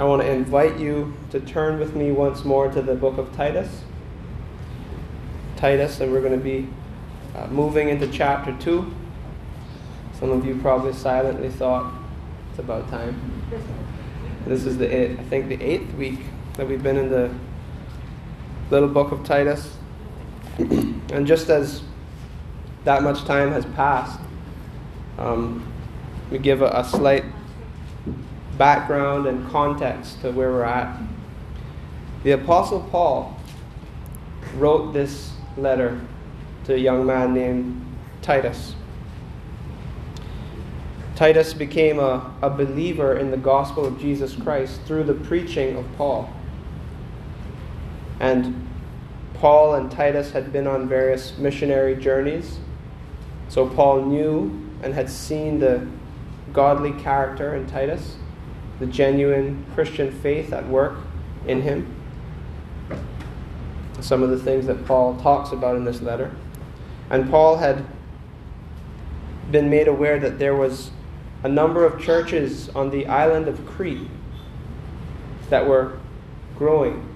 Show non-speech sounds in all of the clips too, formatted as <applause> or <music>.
I want to invite you to turn with me once more to the book of Titus. Titus, and we're going to be uh, moving into chapter 2. Some of you probably silently thought it's about time. This is the I think the eighth week that we've been in the little book of Titus. <clears throat> and just as that much time has passed, um, we give a, a slight background and context to where we're at. The Apostle Paul wrote this letter to a young man named Titus. Titus became a, a believer in the gospel of Jesus Christ through the preaching of Paul. And Paul and Titus had been on various missionary journeys. So Paul knew and had seen the godly character in Titus, the genuine Christian faith at work in him. Some of the things that Paul talks about in this letter. And Paul had been made aware that there was a number of churches on the island of Crete that were growing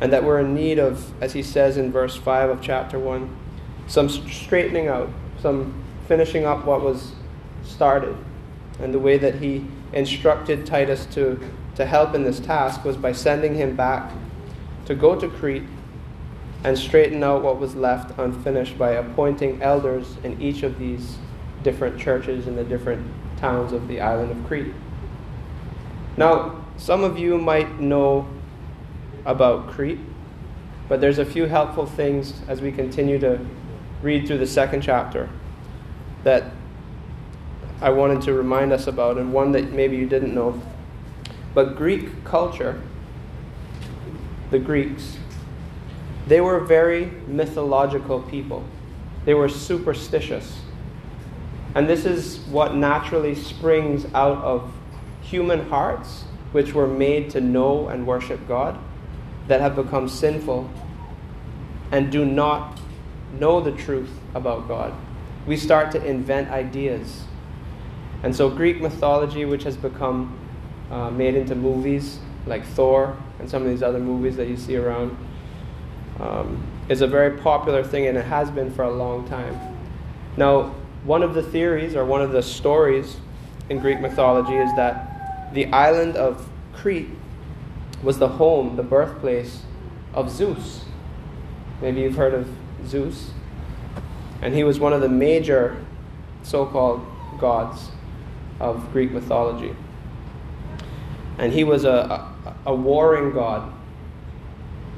and that were in need of, as he says in verse 5 of chapter 1, some straightening out, some finishing up what was started. And the way that he instructed Titus to, to help in this task was by sending him back to go to Crete and straighten out what was left unfinished by appointing elders in each of these different churches in the different towns of the island of Crete. Now, some of you might know about Crete, but there's a few helpful things as we continue to read through the second chapter that I wanted to remind us about, and one that maybe you didn't know. But Greek culture, the Greeks, they were very mythological people. They were superstitious. And this is what naturally springs out of human hearts, which were made to know and worship God, that have become sinful and do not know the truth about God. We start to invent ideas. And so, Greek mythology, which has become uh, made into movies like Thor and some of these other movies that you see around, um, is a very popular thing and it has been for a long time. Now, one of the theories or one of the stories in Greek mythology is that the island of Crete was the home, the birthplace of Zeus. Maybe you've heard of Zeus. And he was one of the major so called gods of Greek mythology. And he was a, a, a warring god,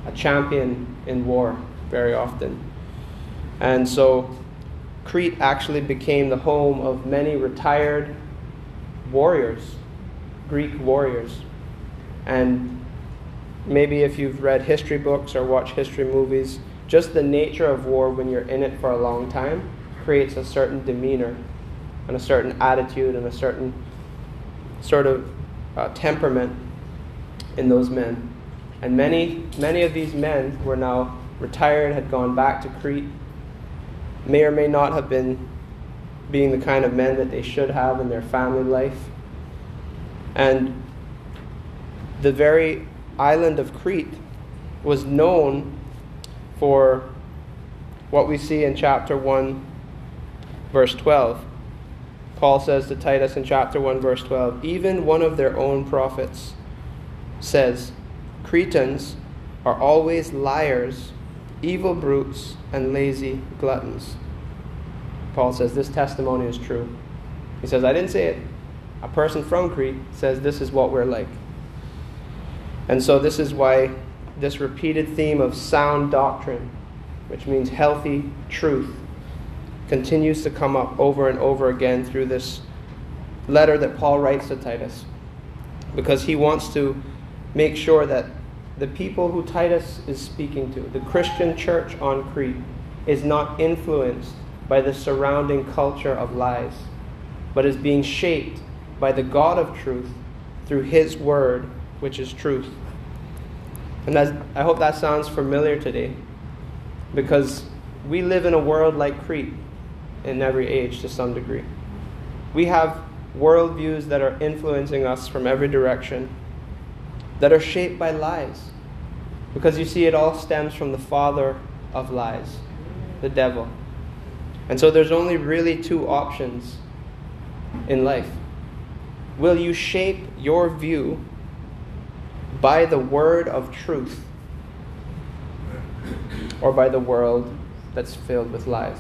a champion in war very often. And so Crete actually became the home of many retired warriors, Greek warriors. And maybe if you've read history books or watched history movies, just the nature of war when you're in it for a long time creates a certain demeanor and a certain attitude and a certain sort of uh, temperament in those men. And many, many of these men were now retired, had gone back to Crete, may or may not have been being the kind of men that they should have in their family life. And the very island of Crete was known for what we see in chapter 1, verse 12. Paul says to Titus in chapter 1, verse 12, even one of their own prophets says, Cretans are always liars evil brutes, and lazy gluttons. Paul says this testimony is true. He says, I didn't say it. A person from Crete says this is what we're like. And so, this is why this repeated theme of sound doctrine, which means healthy truth, continues to come up over and over again through this letter that Paul writes to Titus. Because he wants to make sure that the people who Titus is speaking to, the Christian church on Crete, is not influenced by the surrounding culture of lies, but is being shaped by the God of truth through His Word, which is truth. And I hope that sounds familiar today, because we live in a world like Crete in every age to some degree. We have worldviews that are influencing us from every direction that are shaped by lies. Because you see, it all stems from the father of lies, the devil. And so there's only really two options in life. Will you shape your view by the word of truth or by the world that's filled with lies?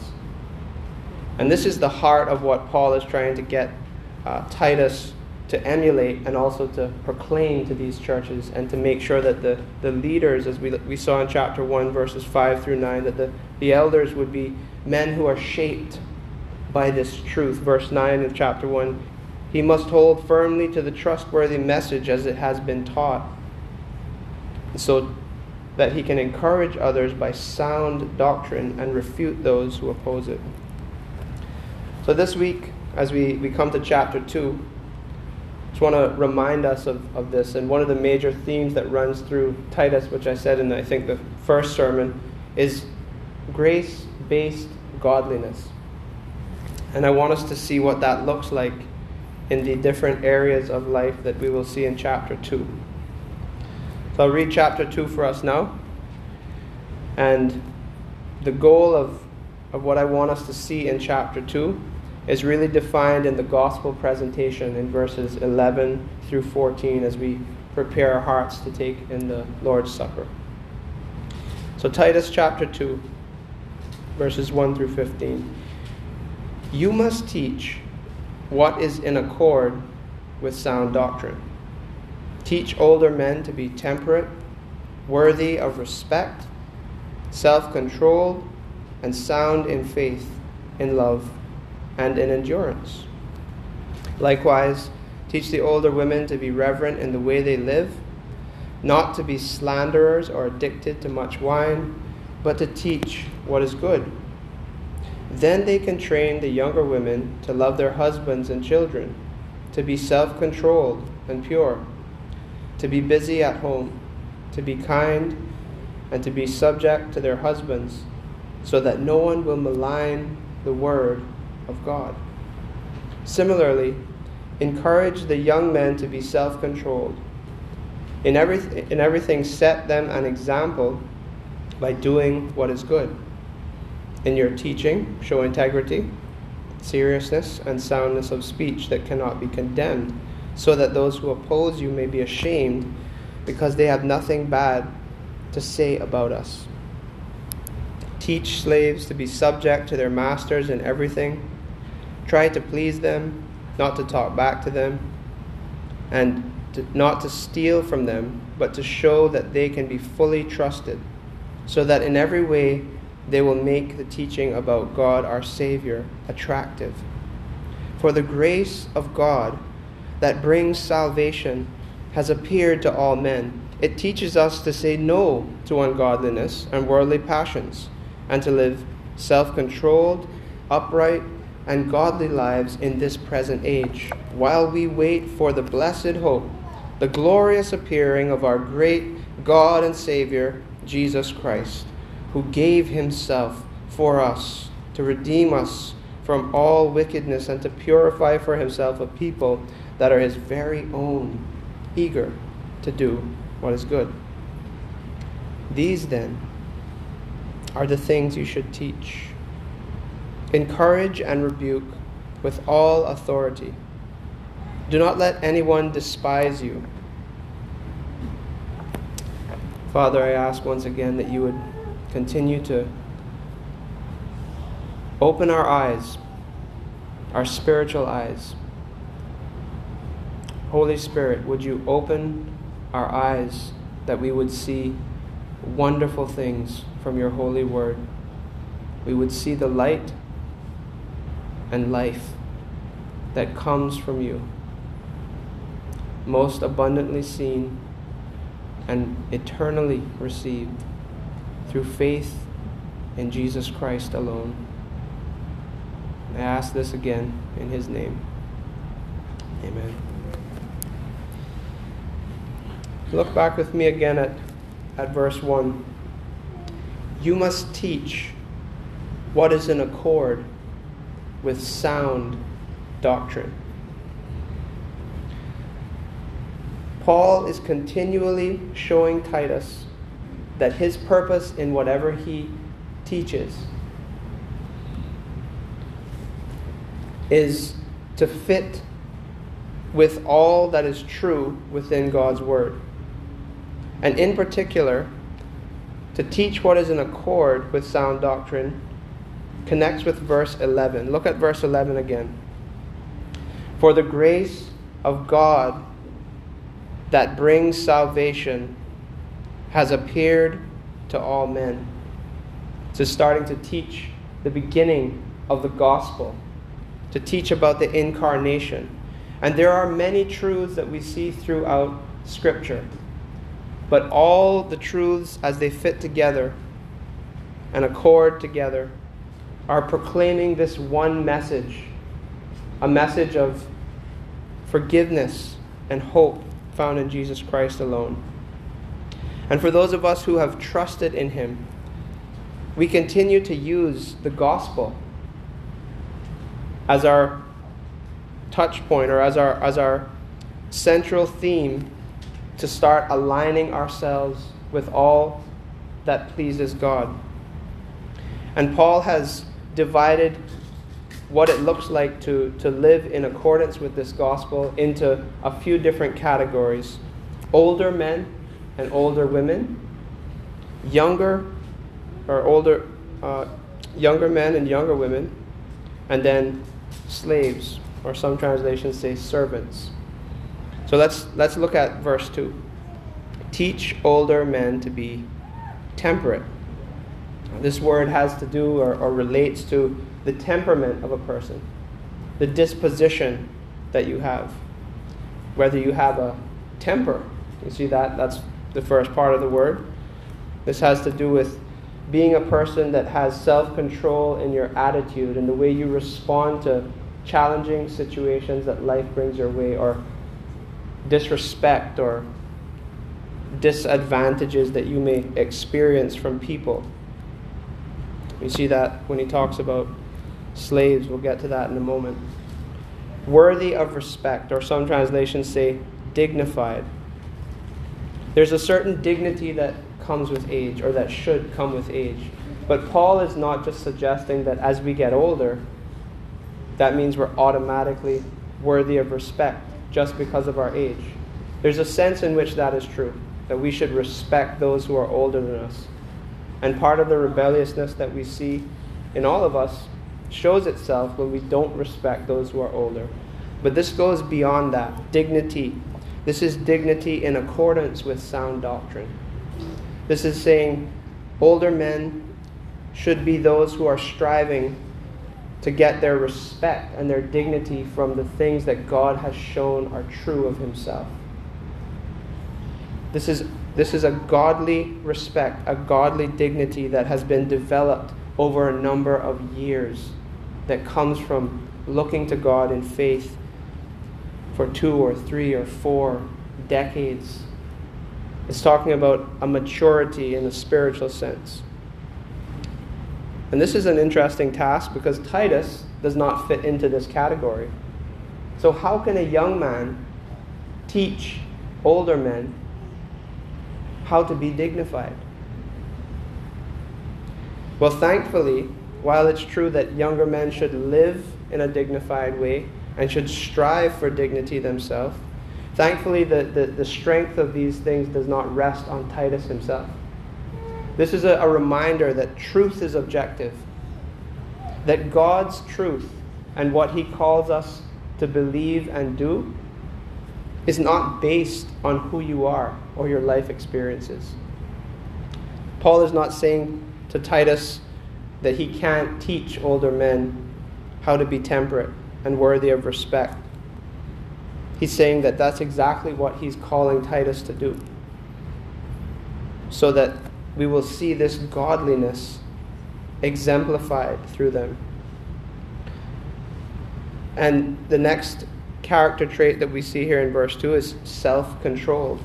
And this is the heart of what Paul is trying to get uh, Titus to emulate and also to proclaim to these churches and to make sure that the, the leaders, as we, we saw in chapter 1, verses 5 through 9, that the, the elders would be men who are shaped by this truth. Verse 9 of chapter 1 He must hold firmly to the trustworthy message as it has been taught, so that he can encourage others by sound doctrine and refute those who oppose it. So this week, as we, we come to chapter 2, I just want to remind us of, of this. And one of the major themes that runs through Titus, which I said in, I think, the first sermon, is grace based godliness. And I want us to see what that looks like in the different areas of life that we will see in chapter 2. So I'll read chapter 2 for us now. And the goal of, of what I want us to see in chapter 2 is really defined in the gospel presentation in verses 11 through 14 as we prepare our hearts to take in the Lord's Supper. So, Titus chapter 2, verses 1 through 15. You must teach what is in accord with sound doctrine. Teach older men to be temperate, worthy of respect, self controlled, and sound in faith, in love and in endurance. Likewise, teach the older women to be reverent in the way they live, not to be slanderers or addicted to much wine, but to teach what is good. Then they can train the younger women to love their husbands and children, to be self controlled and pure, to be busy at home, to be kind, and to be subject to their husbands, so that no one will malign the word of God. Similarly, encourage the young men to be self controlled. In, every, in everything, set them an example by doing what is good. In your teaching, show integrity, seriousness, and soundness of speech that cannot be condemned, so that those who oppose you may be ashamed because they have nothing bad to say about us. Teach slaves to be subject to their masters in everything try to please them, not to talk back to them, and to, not to steal from them, but to show that they can be fully trusted, so that in every way they will make the teaching about God our Savior attractive. For the grace of God that brings salvation has appeared to all men. It teaches us to say no to ungodliness and worldly passions, and to live self controlled, upright, and godly lives in this present age, while we wait for the blessed hope, the glorious appearing of our great God and Savior, Jesus Christ, who gave himself for us to redeem us from all wickedness and to purify for himself a people that are his very own, eager to do what is good. These, then, are the things you should teach Encourage and rebuke with all authority. Do not let anyone despise you. Father, I ask once again that you would continue to open our eyes, our spiritual eyes. Holy Spirit, would you open our eyes that we would see wonderful things from your holy word? We would see the light and life that comes from you, most abundantly seen and eternally received through faith in Jesus Christ alone. I ask this again in His name. Amen. Look back with me again at, at verse 1. You must teach what is in accord with sound doctrine. Paul is continually showing Titus that his purpose in whatever he teaches is to fit with all that is true within God's Word. And in particular, to teach what is in accord with sound doctrine connects with verse 11. Look at verse 11 again. For the grace of God that brings salvation has appeared to all men. So, starting to teach the beginning of the gospel, to teach about the incarnation. And there are many truths that we see throughout Scripture. But all the truths, as they fit together and accord together, are proclaiming this one message a message of forgiveness and hope found in Jesus Christ alone. And for those of us who have trusted in Him, we continue to use the gospel as our touch point or as our, as our central theme to start aligning ourselves with all that pleases God. And Paul has divided what it looks like to, to live in accordance with this gospel into a few different categories older men and older women, younger or older, uh, younger men and younger women, and then slaves, or some translations say servants. So let's, let's look at verse 2. Teach older men to be temperate. This word has to do or, or relates to the temperament of a person, the disposition that you have. Whether you have a temper, you see that? That's the first part of the word. This has to do with being a person that has self control in your attitude and the way you respond to challenging situations that life brings your way, or disrespect or disadvantages that you may experience from people. We see that when he talks about slaves. We'll get to that in a moment. Worthy of respect, or some translations say dignified. There's a certain dignity that comes with age, or that should come with age. But Paul is not just suggesting that as we get older, that means we're automatically worthy of respect just because of our age. There's a sense in which that is true, that we should respect those who are older than us. And part of the rebelliousness that we see in all of us shows itself when we don't respect those who are older. But this goes beyond that. Dignity. This is dignity in accordance with sound doctrine. This is saying older men should be those who are striving to get their respect and their dignity from the things that God has shown are true of Himself. This is, this is a godly respect, a godly dignity that has been developed over a number of years that comes from looking to God in faith for two or three or four decades. It's talking about a maturity in a spiritual sense. And this is an interesting task because Titus does not fit into this category. So, how can a young man teach older men how to be dignified? Well, thankfully, while it's true that younger men should live in a dignified way and should strive for dignity themselves, thankfully the, the, the strength of these things does not rest on Titus himself. This is a, a reminder that truth is objective, that God's truth and what He calls us to believe and do is not based on who you are or your life experiences. Paul is not saying to Titus, that he can't teach older men how to be temperate and worthy of respect. He's saying that that's exactly what he's calling Titus to do. So that we will see this godliness exemplified through them. And the next character trait that we see here in verse 2 is self controlled.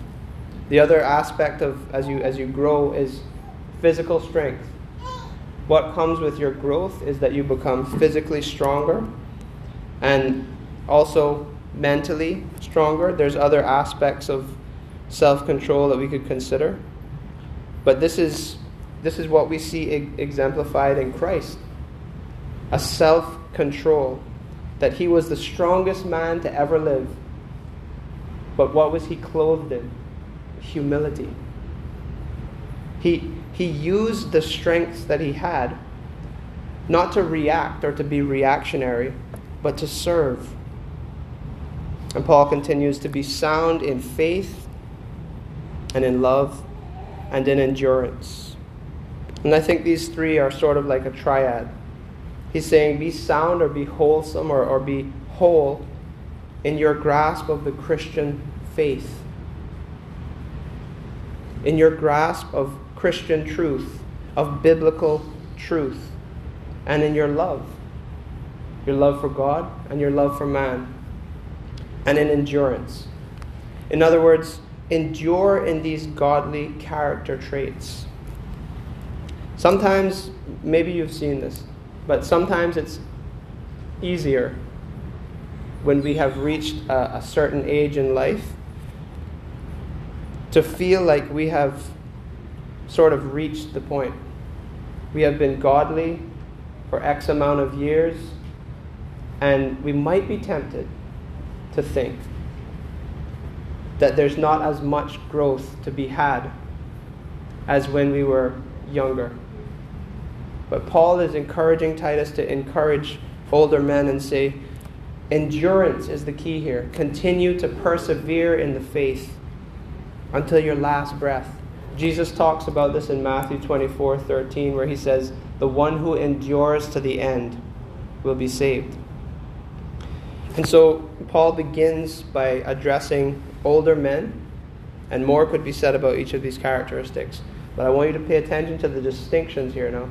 The other aspect of as you, as you grow is physical strength what comes with your growth is that you become physically stronger and also mentally stronger. There's other aspects of self control that we could consider. But this is, this is what we see exemplified in Christ a self control, that he was the strongest man to ever live. But what was he clothed in? Humility. He, he used the strengths that he had not to react or to be reactionary, but to serve. And Paul continues to be sound in faith and in love and in endurance. And I think these three are sort of like a triad. He's saying, be sound or be wholesome or, or be whole in your grasp of the Christian faith, in your grasp of Christian truth, of biblical truth, and in your love your love for God and your love for man, and in endurance. In other words, endure in these godly character traits. Sometimes, maybe you've seen this, but sometimes it's easier when we have reached a, a certain age in life to feel like we have sort of reached the point. We have been godly for X amount of years, and we might be tempted to think that there's not as much growth to be had as when we were younger. But Paul is encouraging Titus to encourage older men and say, endurance is the key here. Continue to persevere in the faith until your last breath. Jesus talks about this in Matthew 24 13, where he says, The one who endures to the end will be saved. And so Paul begins by addressing older men, and more could be said about each of these characteristics. But I want you to pay attention to the distinctions here now.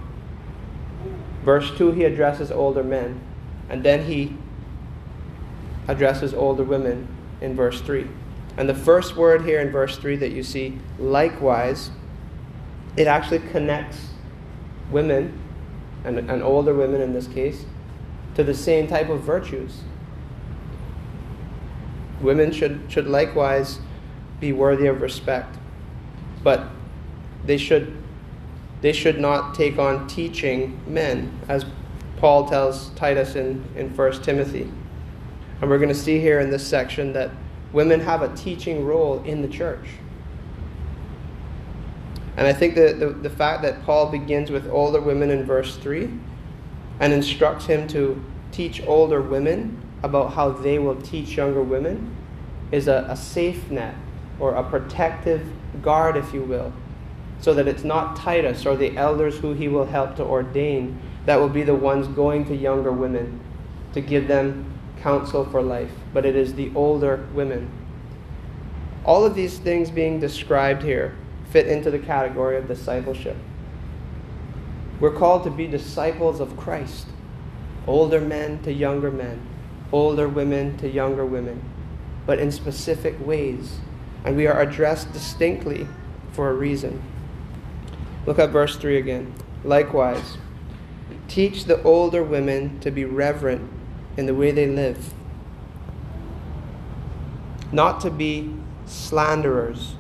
Verse 2, he addresses older men, and then he addresses older women in verse 3. And the first word here in verse 3 that you see, likewise, it actually connects women, and, and older women in this case, to the same type of virtues. Women should, should likewise be worthy of respect, but they should, they should not take on teaching men, as Paul tells Titus in, in 1 Timothy. And we're going to see here in this section that women have a teaching role in the church. And I think that the, the fact that Paul begins with older women in verse 3 and instructs him to teach older women about how they will teach younger women is a, a safe net or a protective guard, if you will, so that it's not Titus or the elders who he will help to ordain that will be the ones going to younger women to give them counsel for life, but it is the older women. All of these things being described here fit into the category of discipleship. We're called to be disciples of Christ, older men to younger men, older women to younger women, but in specific ways. And we are addressed distinctly for a reason. Look at verse 3 again. Likewise, teach the older women to be reverent in the way they live. Not to be slanderers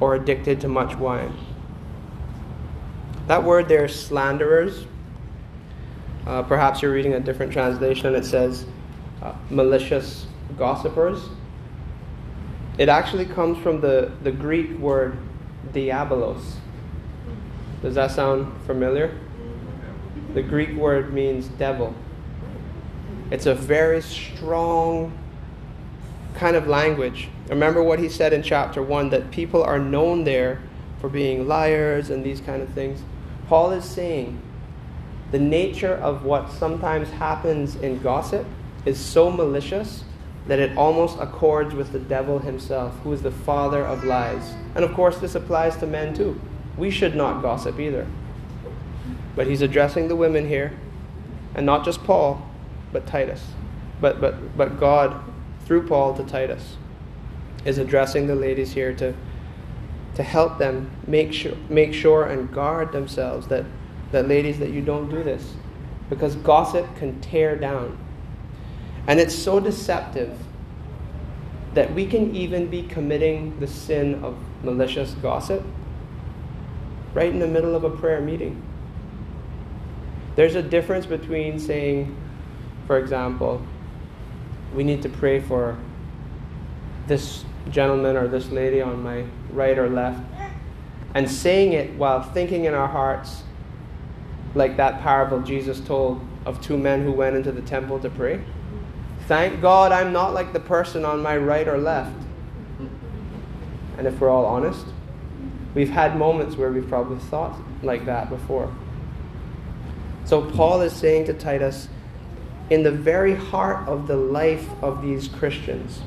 or addicted to much wine. That word there, slanderers, uh, perhaps you're reading a different translation and it says uh, malicious gossipers. It actually comes from the, the Greek word diabolos. Does that sound familiar? The Greek word means devil. It's a very strong kind of language. Remember what he said in chapter 1 that people are known there for being liars and these kind of things. Paul is saying the nature of what sometimes happens in gossip is so malicious that it almost accords with the devil himself, who is the father of lies. And of course, this applies to men too. We should not gossip either. But he's addressing the women here, and not just Paul, but Titus. But, but, but God, through Paul to Titus, is addressing the ladies here to, to help them make sure, make sure and guard themselves that, that, ladies, that you don't do this. Because gossip can tear down. And it's so deceptive. that we can even be committing the sin of malicious gossip right in the middle of a prayer meeting. There's a difference between saying, for example, we need to pray for this gentleman or this lady on my right or left, and saying it while thinking in our hearts, like that parable Jesus told of two men who went into the temple to pray. Thank God I'm not like the person on my right or left. And if we're all honest, we've had moments where we've probably thought like that before. So Paul is saying to Titus, in the very heart of the life of these Christians,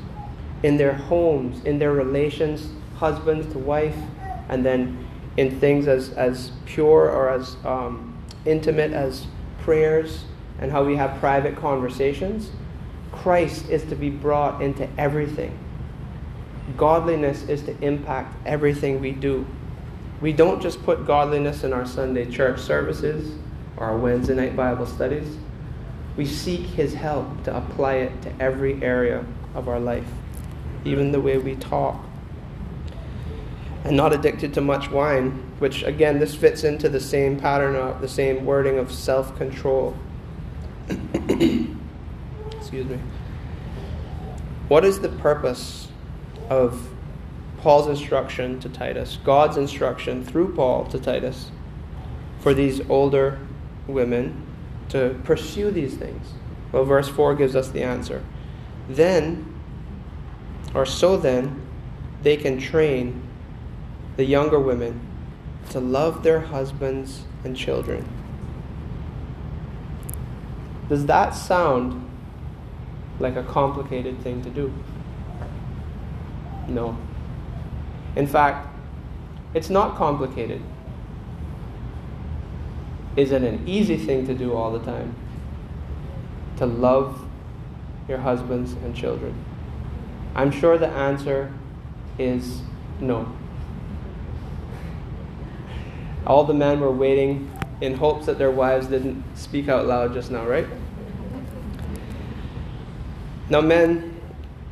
in their homes, in their relations, husband to wife, and then in things as, as pure or as um, intimate as prayers and how we have private conversations, Christ is to be brought into everything. Godliness is to impact everything we do. We don't just put godliness in our Sunday church services or our Wednesday night Bible studies. We seek His help to apply it to every area of our life, even the way we talk. And not addicted to much wine, which again, this fits into the same pattern of the same wording of self control. <coughs> Excuse me. What is the purpose of Paul's instruction to Titus, God's instruction through Paul to Titus, for these older women to pursue these things? Well, verse 4 gives us the answer. Then, or so then, they can train the younger women to love their husbands and children. Does that sound like a complicated thing to do? No. In fact, it's not complicated. Is it an easy thing to do all the time? To love your husbands and children? I'm sure the answer is no. All the men were waiting in hopes that their wives didn't speak out loud just now, right? Now, men,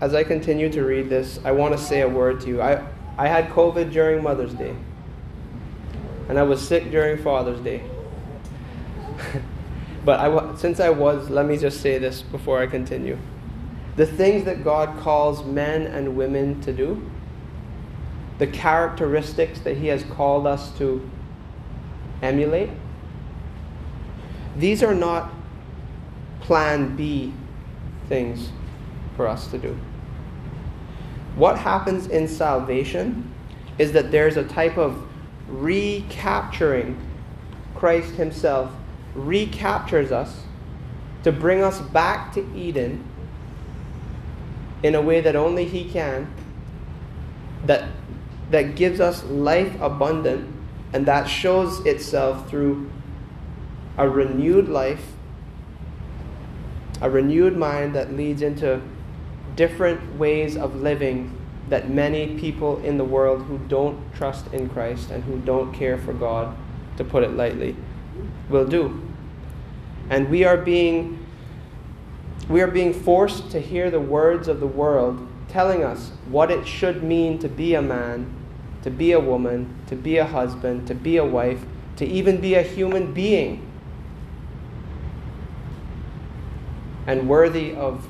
as I continue to read this, I want to say a word to you. I, I had COVID during Mother's Day, and I was sick during Father's Day. But I, since I was, let me just say this before I continue. The things that God calls men and women to do, the characteristics that He has called us to emulate, these are not plan B things for us to do. What happens in salvation is that there's a type of recapturing Christ Himself, recaptures us to bring us back to Eden in a way that only He can, that, that gives us life abundant, and that shows itself through a renewed life, a renewed mind that leads into different ways of living that many people in the world who don't trust in Christ and who don't care for God, to put it lightly, will do. And we are being we are being forced to hear the words of the world telling us what it should mean to be a man, to be a woman, to be a husband, to be a wife, to even be a human being. And worthy of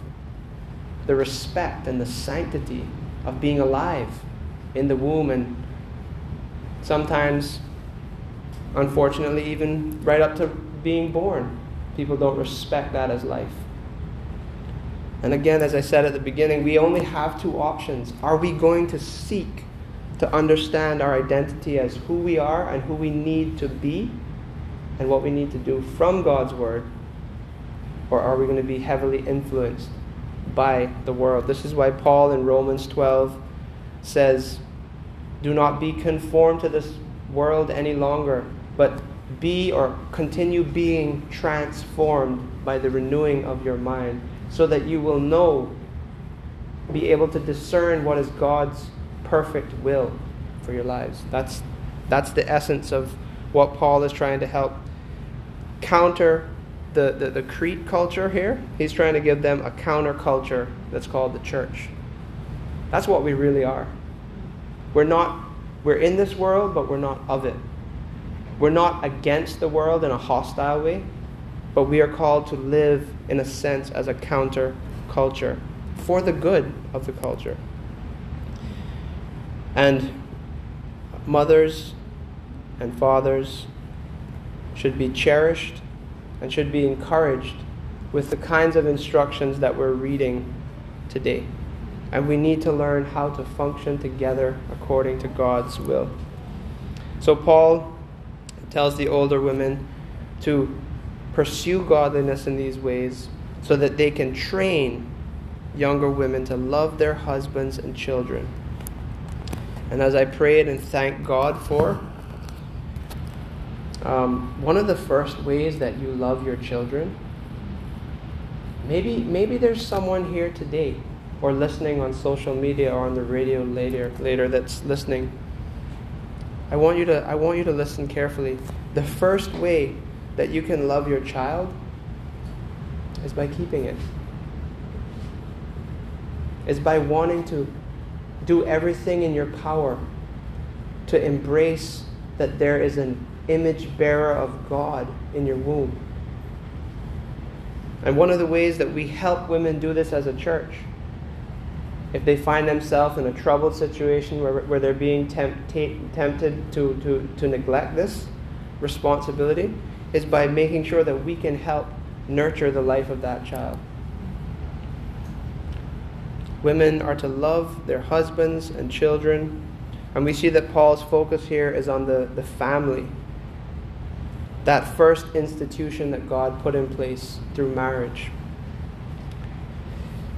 the respect and the sanctity of being alive in the womb and sometimes unfortunately even right up to being born people don't respect that as life. And again as i said at the beginning we only have two options. Are we going to seek to understand our identity as who we are and who we need to be and what we need to do from god's word? Or are we going to be heavily influenced by the world. This is why Paul in Romans 12 says, Do not be conformed to this world any longer, but be or continue being transformed by the renewing of your mind, so that you will know, be able to discern what is God's perfect will for your lives. That's, that's the essence of what Paul is trying to help counter the, the, the Crete culture here, he's trying to give them a counterculture that's called the church. That's what we really are. We're not, we're in this world, but we're not of it. We're not against the world in a hostile way, but we are called to live, in a sense, as a counter culture for the good of the culture. And mothers and fathers should be cherished and should be encouraged with the kinds of instructions that we're reading today. And we need to learn how to function together according to God's will. So, Paul tells the older women to pursue godliness in these ways so that they can train younger women to love their husbands and children. And as I prayed and thanked God for, um, one of the first ways that you love your children, maybe, maybe there's someone here today or listening on social media or on the radio later, later that's listening. I want you to, I want you to listen carefully. The first way that you can love your child is by keeping it. Is by wanting to do everything in your power to embrace that there is an image bearer of God in your womb. And one of the ways that we help women do this as a church, if they find themselves in a troubled situation where, where they're being tempt, tempted to, to, to neglect this responsibility, is by making sure that we can help nurture the life of that child. Women are to love their husbands and children. And we see that Paul's focus here is on the, the family. That first institution that God put in place through marriage.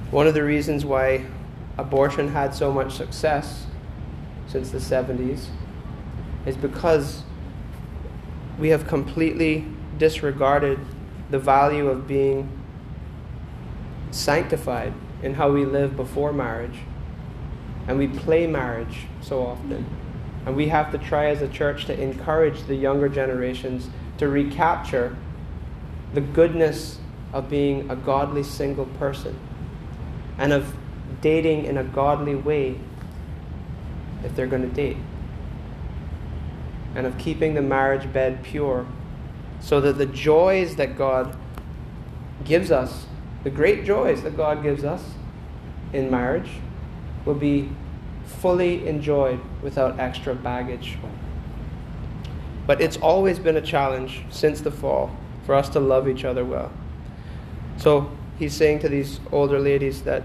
One of the reasons why abortion had so much success since the 70s is because we have completely disregarded the value of being sanctified in how we live before marriage. And we play marriage so often. And we have to try as a church to encourage the younger generations to recapture the goodness of being a godly single person and of dating in a godly way if they're going to date. And of keeping the marriage bed pure so that the joys that God gives us the great joys that God gives us in marriage will be fully enjoyed without extra baggage. But it's always been a challenge since the fall for us to love each other well. So he's saying to these older ladies that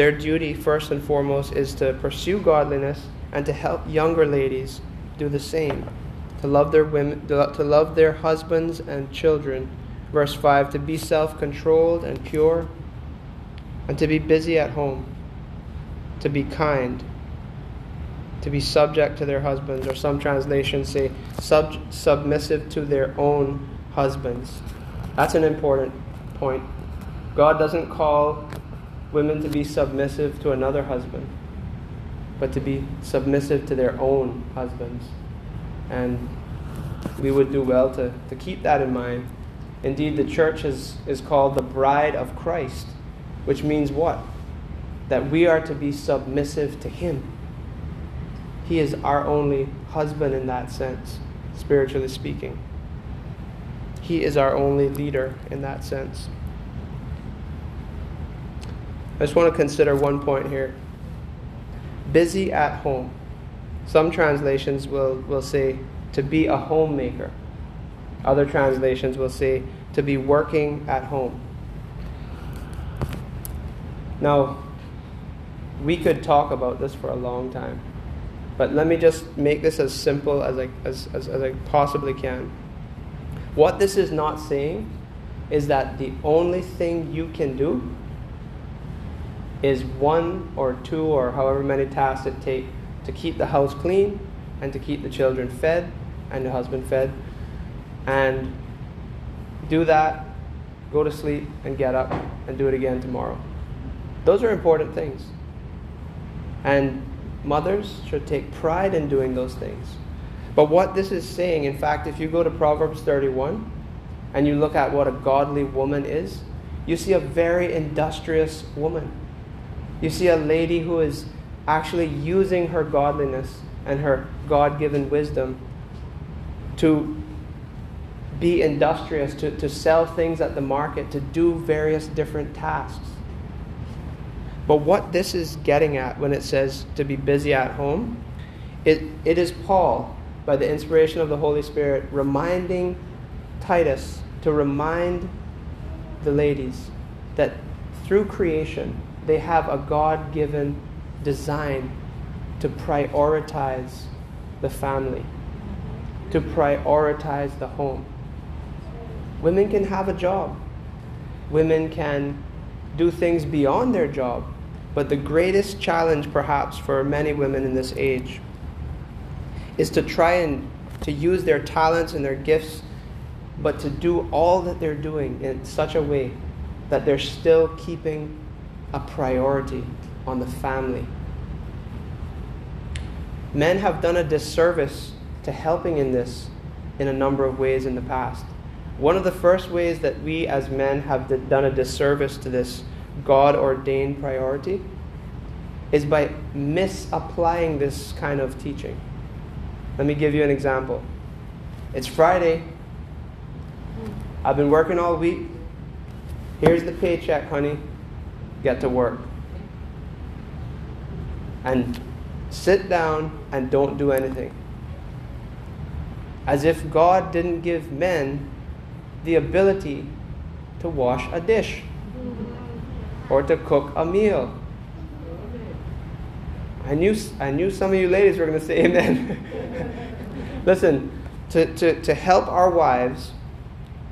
their duty, first and foremost, is to pursue godliness and to help younger ladies do the same, to love their women, to love their husbands and children Verse 5 to be self controlled and pure, and to be busy at home, to be kind, to be subject to their husbands, or some translations say sub- submissive to their own husbands. That's an important point. God doesn't call women to be submissive to another husband, but to be submissive to their own husbands. And we would do well to, to keep that in mind Indeed, the church is, is called the bride of Christ, which means what? That we are to be submissive to Him. He is our only husband in that sense, spiritually speaking. He is our only leader in that sense. I just want to consider one point here. Busy at home. Some translations will, will say to be a homemaker. Other translations will say to be working at home. Now, we could talk about this for a long time, but let me just make this as simple as I, as, as, as I possibly can. What this is not saying is that the only thing you can do is one or two or however many tasks it take to keep the house clean and to keep the children fed and the husband fed and do that, go to sleep, and get up and do it again tomorrow. Those are important things. And mothers should take pride in doing those things. But what this is saying, in fact, if you go to Proverbs 31 and you look at what a godly woman is, you see a very industrious woman. You see a lady who is actually using her godliness and her God given wisdom to be industrious, to, to sell things at the market, to do various different tasks. But what this is getting at when it says to be busy at home, it, it is Paul, by the inspiration of the Holy Spirit, reminding Titus to remind the ladies that through creation they have a God given design to prioritize the family, to prioritize the home. Women can have a job, women can do things beyond their job. But the greatest challenge, perhaps, for many women in this age is to try and to use their talents and their gifts, but to do all that they're doing in such a way that they're still keeping a priority on the family Men have done a disservice to helping in this in a number of ways in the past. One of the first ways that we as men have done a disservice to this God ordained priority is by misapplying this kind of teaching. Let me give you an example. It's Friday. I've been working all week. Here's the paycheck, honey. Get to work. And sit down and don't do anything. As if God didn't give men the ability to wash a dish or to cook a meal. I knew, I knew some of you ladies were going to say <laughs> amen. Listen, to, to, to help our wives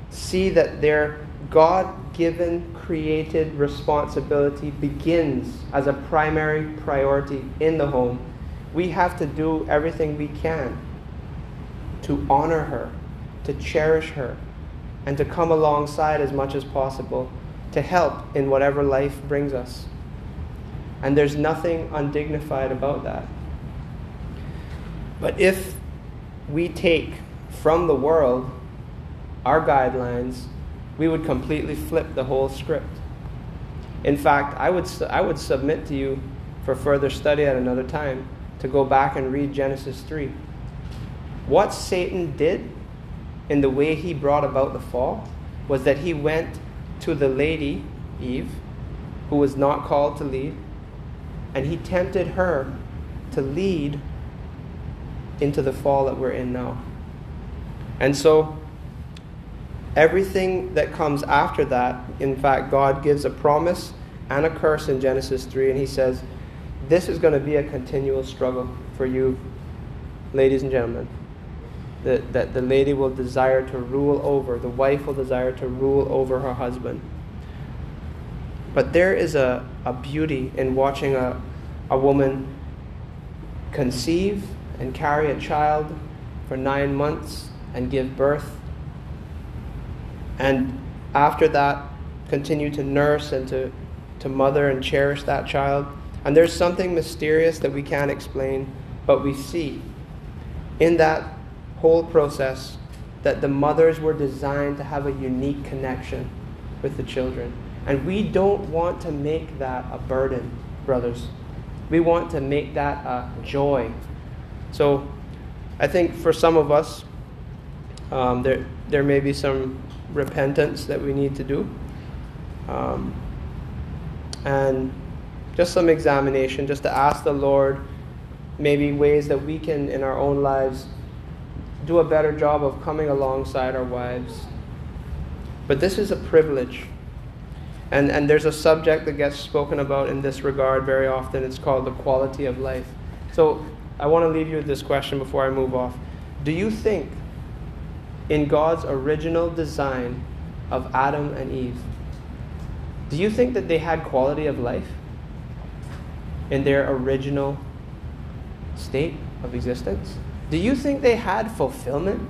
see that their God given created responsibility begins as a primary priority in the home we have to do everything we can to honor her, to cherish her, and to come alongside as much as possible to help in whatever life brings us. And there's nothing undignified about that. But if we take from the world our guidelines, we would completely flip the whole script. In fact, I would, I would submit to you for further study at another time to go back and read Genesis 3. What Satan did in the way he brought about the fall was that he went to the lady, Eve, who was not called to lead, and he tempted her to lead into the fall that we're in now. And so, everything that comes after that, in fact, God gives a promise and a curse in Genesis 3, and he says, this is going to be a continual struggle for you, ladies and gentlemen. That, that the lady will desire to rule over, the wife will desire to rule over her husband. But there is a, a beauty in watching a, a woman conceive and carry a child for nine months and give birth. And after that, continue to nurse and to, to mother and cherish that child. And there's something mysterious that we can't explain, but we see in that whole process that the mothers were designed to have a unique connection with the children. And we don't want to make that a burden, brothers. We want to make that a joy. So I think for some of us, um, there, there may be some repentance that we need to do. Um, and just some examination, just to ask the Lord maybe ways that we can, in our own lives, do a better job of coming alongside our wives. But this is a privilege. And, and there's a subject that gets spoken about in this regard very often. It's called the quality of life. So I want to leave you with this question before I move off. Do you think, in God's original design of Adam and Eve, do you think that they had quality of life? in their original state of existence? Do you think they had fulfillment?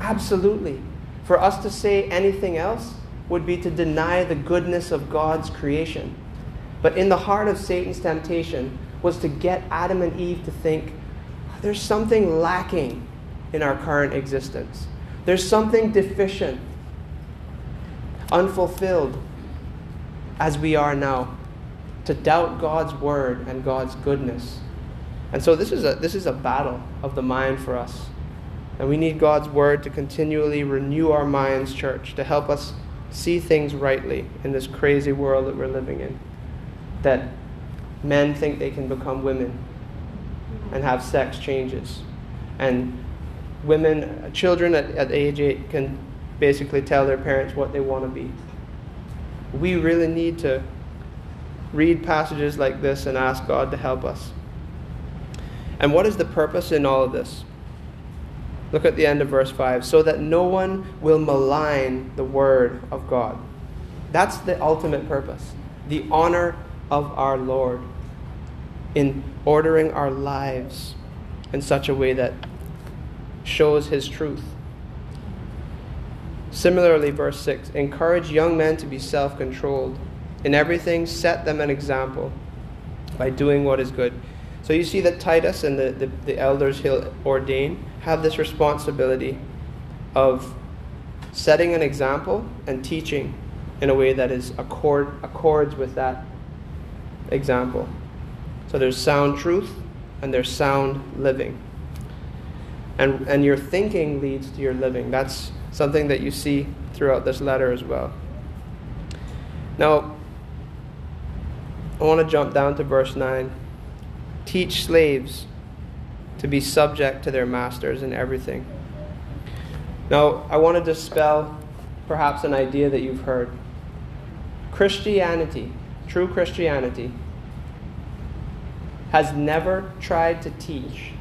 Absolutely. For us to say anything else would be to deny the goodness of God's creation. But in the heart of Satan's temptation was to get Adam and Eve to think there's something lacking in our current existence. There's something deficient, unfulfilled as we are now. to doubt God's word and God's goodness. And so this is a, this is a battle of the mind for us. And we need God's word to continually renew our minds, church, to help us see things rightly in this crazy world that we're living in. That men think they can become women and have sex changes. And women, children at, at age 8 can basically tell their parents what they want to be. We really need to read passages like this and ask God to help us. And what is the purpose in all of this? Look at the end of verse 5 so that no one will malign the word of God. That's the ultimate purpose. The honor of our Lord in ordering our lives in such a way that shows his truth. Similarly, verse 6 encourage young men to be self controlled. In everything, set them an example by doing what is good. So you see that Titus and the, the, the elders he'll ordain have this responsibility of setting an example and teaching in a way that is accord, accords with that example. So there's sound truth and there's sound living. And, and your thinking leads to your living. That's something that you see throughout this letter as well. Now, I want to jump down to verse 9. Teach slaves to be subject to their masters in everything. Now, I want to dispel perhaps an idea that you've heard. Christianity, true Christianity, has never tried to teach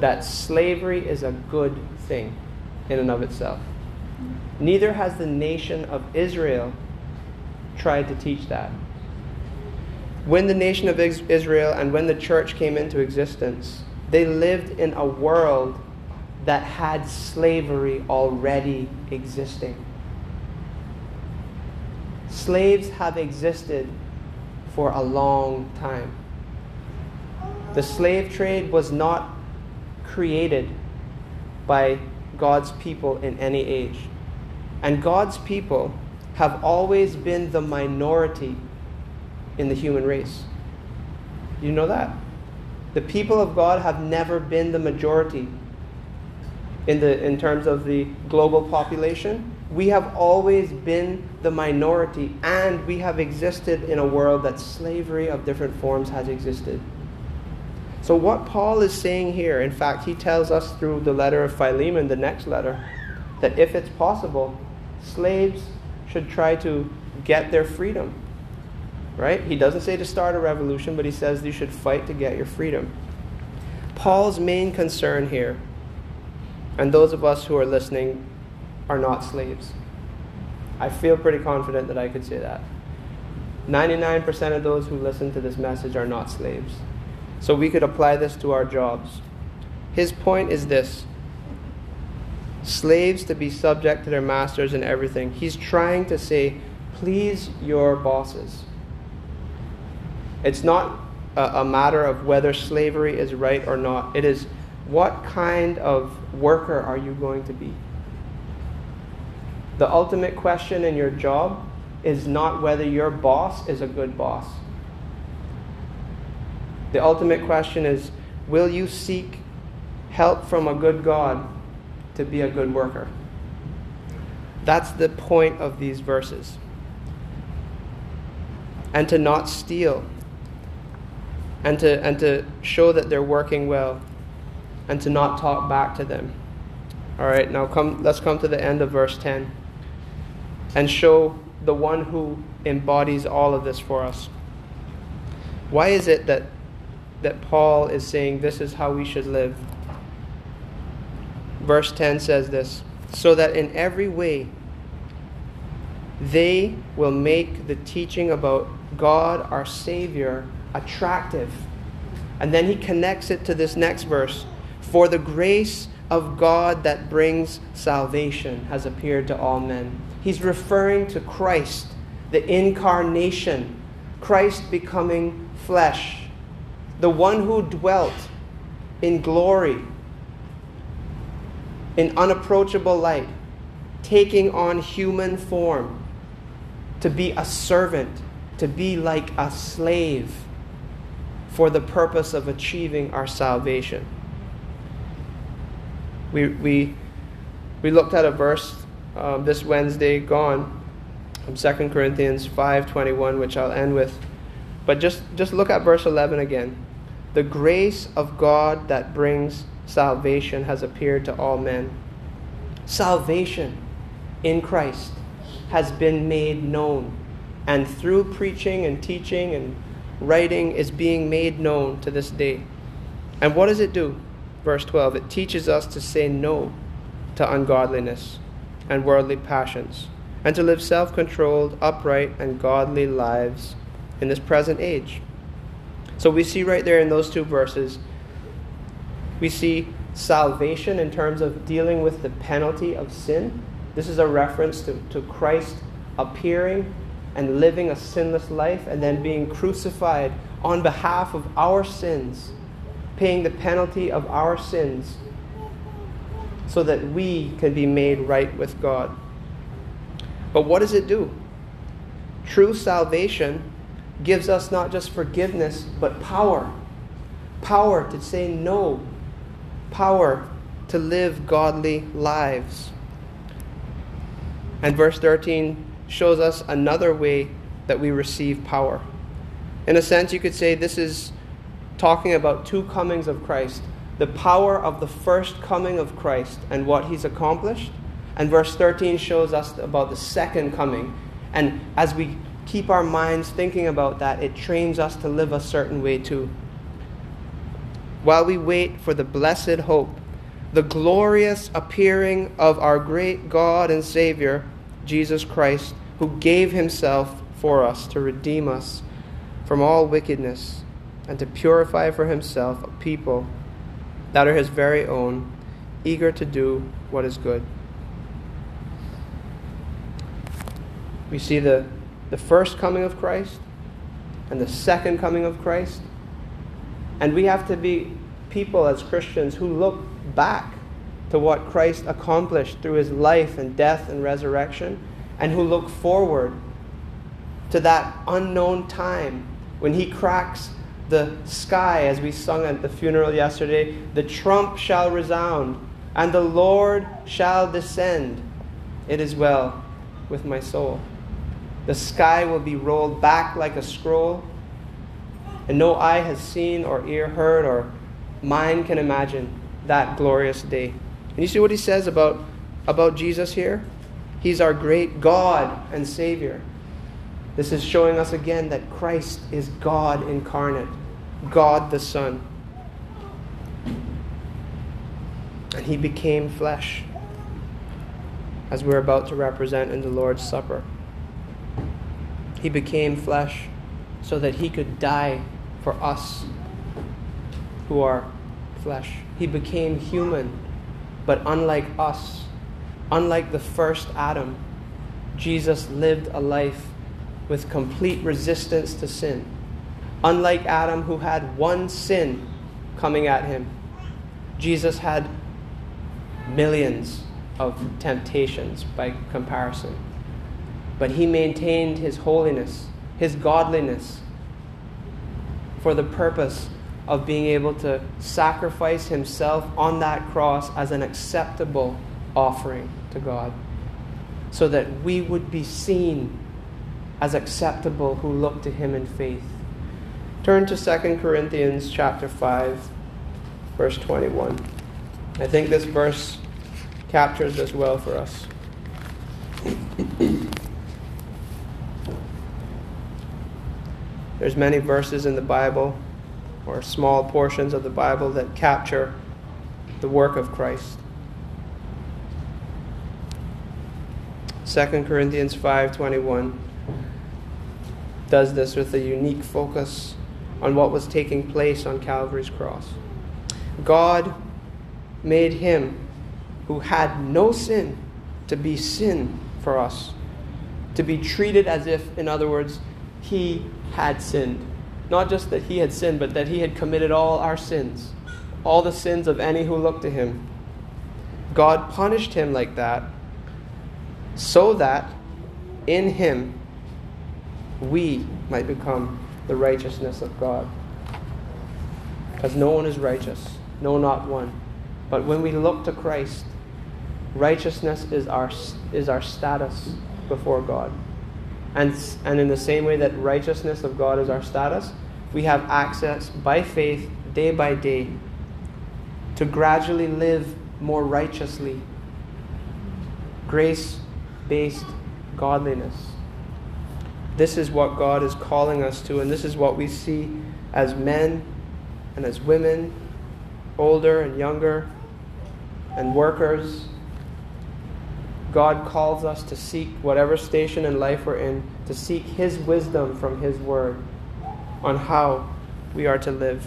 that slavery is a good thing in and of itself. Neither has the nation of Israel tried to teach that. When the nation of Israel and when the church came into existence, they lived in a world that had slavery already existing. Slaves have existed for a long time. The slave trade was not created by God's people in any age. And God's people have always been the minority in the human race. You know that? The people of God have never been the majority in, the, in terms of the global population. We have always been the minority, and we have existed in a world that slavery of different forms has existed. So, what Paul is saying here, in fact, he tells us through the letter of Philemon, the next letter, that if it's possible, slaves should try to get their freedom. Right? He doesn't say to start a revolution, but he says you should fight to get your freedom. Paul's main concern here, and those of us who are listening are not slaves. I feel pretty confident that I could say that. 99% of those who listen to this message are not slaves. So we could apply this to our jobs. His point is this slaves to be subject to their masters in everything. He's trying to say, please your bosses. It's not a, a, matter of whether slavery is right or not, it is what kind of worker are you going to be? The ultimate question in your job is not whether your boss is a good boss. The ultimate question is will you seek help from a good God to be a good worker? That's the point of these verses. And to not steal. And to, and to show that they're working well. And to not talk back to them. All right, now come, let's come to the end of verse 10 and show the one who embodies all of this for us. Why is it that that Paul is saying this is how we should live. Verse 10 says this so that in every way they will make the teaching about God our Savior attractive. And then he connects it to this next verse For the grace of God that brings salvation has appeared to all men. He's referring to Christ, the incarnation, Christ becoming flesh the one who dwelt in glory, in unapproachable light, taking on human form, to be a servant, to be like a slave for the purpose of achieving our salvation. We, we, we looked at a verse um, this Wednesday gone from 2 Corinthians 5:21 which I'll end with. But just, just look at verse 11 again. The grace of God that brings salvation has appeared to all men. Salvation in Christ has been made known, and through preaching and teaching and writing is being made known to this day. And what does it do? Verse 12 it teaches us to say no to ungodliness and worldly passions, and to live self controlled, upright, and godly lives in this present age. So we see right there in those two verses, we see salvation in terms of dealing with the penalty of sin. This is a reference to, to Christ appearing and living a sinless life and then being crucified on behalf of our sins, paying the penalty of our sins so that we can be made right with God. But what does it do? True salvation gives us not just forgiveness, but power. Power to say no. Power to live godly lives. And verse 13 shows us another way that we receive power. In a sense, you could say this is talking about two comings of Christ the power of the first coming of Christ and what he's accomplished. And verse 13 shows us about the second coming. And as we keep our minds thinking about that, it trains us to live a certain way too. While we wait for the blessed hope, the glorious appearing of our great God and Savior, Jesus Christ, who gave himself for us to redeem us from all wickedness and to purify for himself a people that are his very own, eager to do what is good. We see the the first coming of Christ and the second coming of Christ. And we have to be people as Christians who look back to what Christ accomplished through his life and death and resurrection, and who look forward to that unknown time when he cracks the sky, as we sung at the funeral yesterday the trump shall resound, and the Lord shall descend. It is well with my soul. The sky will be rolled back like a scroll, and no eye has seen or ear heard or mind can imagine that glorious day. And you see what he says about, about Jesus here? He's our great God and Savior. This is showing us again that Christ is God incarnate, God the Son. And he became flesh, as we're about to represent in the Lord's Supper. He became flesh so that he could die for us who are flesh. He became human, but unlike us, unlike the first Adam, Jesus lived a life with complete resistance to sin. Unlike Adam, who had one sin coming at him, Jesus had millions of temptations by comparison but he maintained his holiness, his godliness, for the purpose of being able to sacrifice himself on that cross as an acceptable offering to God, so that we would be seen as acceptable who look to him in faith. Turn to 2 Corinthians chapter 5 verse 21. I think this verse captures this well for us. There's many verses in the Bible or small portions of the Bible that capture the work of Christ. 2 Corinthians 5:21 does this with a unique focus on what was taking place on Calvary's cross. God made him who had no sin to be sin for us, to be treated as if, in other words, he had sinned. Not just that he had sinned, but that he had committed all our sins, all the sins of any who looked to him. God punished him like that so that in him we might become the righteousness of God. Because no one is righteous, no, not one. But when we look to Christ, righteousness is our, is our status before God. And, and in the same way that righteousness of God is our status, we have access by faith, day by day, to gradually live more righteously. Grace based godliness. This is what God is calling us to, and this is what we see as men and as women, older and younger, and workers. God calls us to seek whatever station in life we're in, to seek His wisdom from His Word on how we are to live,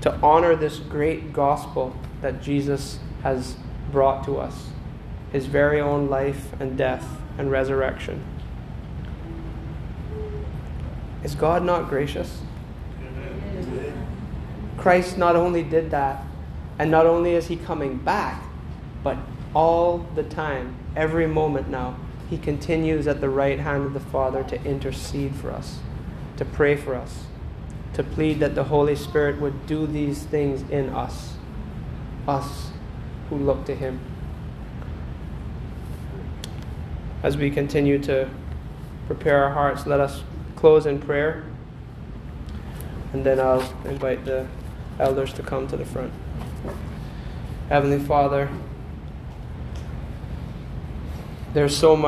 to honor this great gospel that Jesus has brought to us, His very own life and death and resurrection. Is God not gracious? Christ not only did that, and not only is he coming back, but all the time, every moment now, he continues at the right hand of the Father to intercede for us, to pray for us, to plead that the Holy Spirit would do these things in us, us who look to him. As we continue to prepare our hearts, let us close in prayer, and then I'll invite the elders to come to the front. Heavenly Father, there's so much.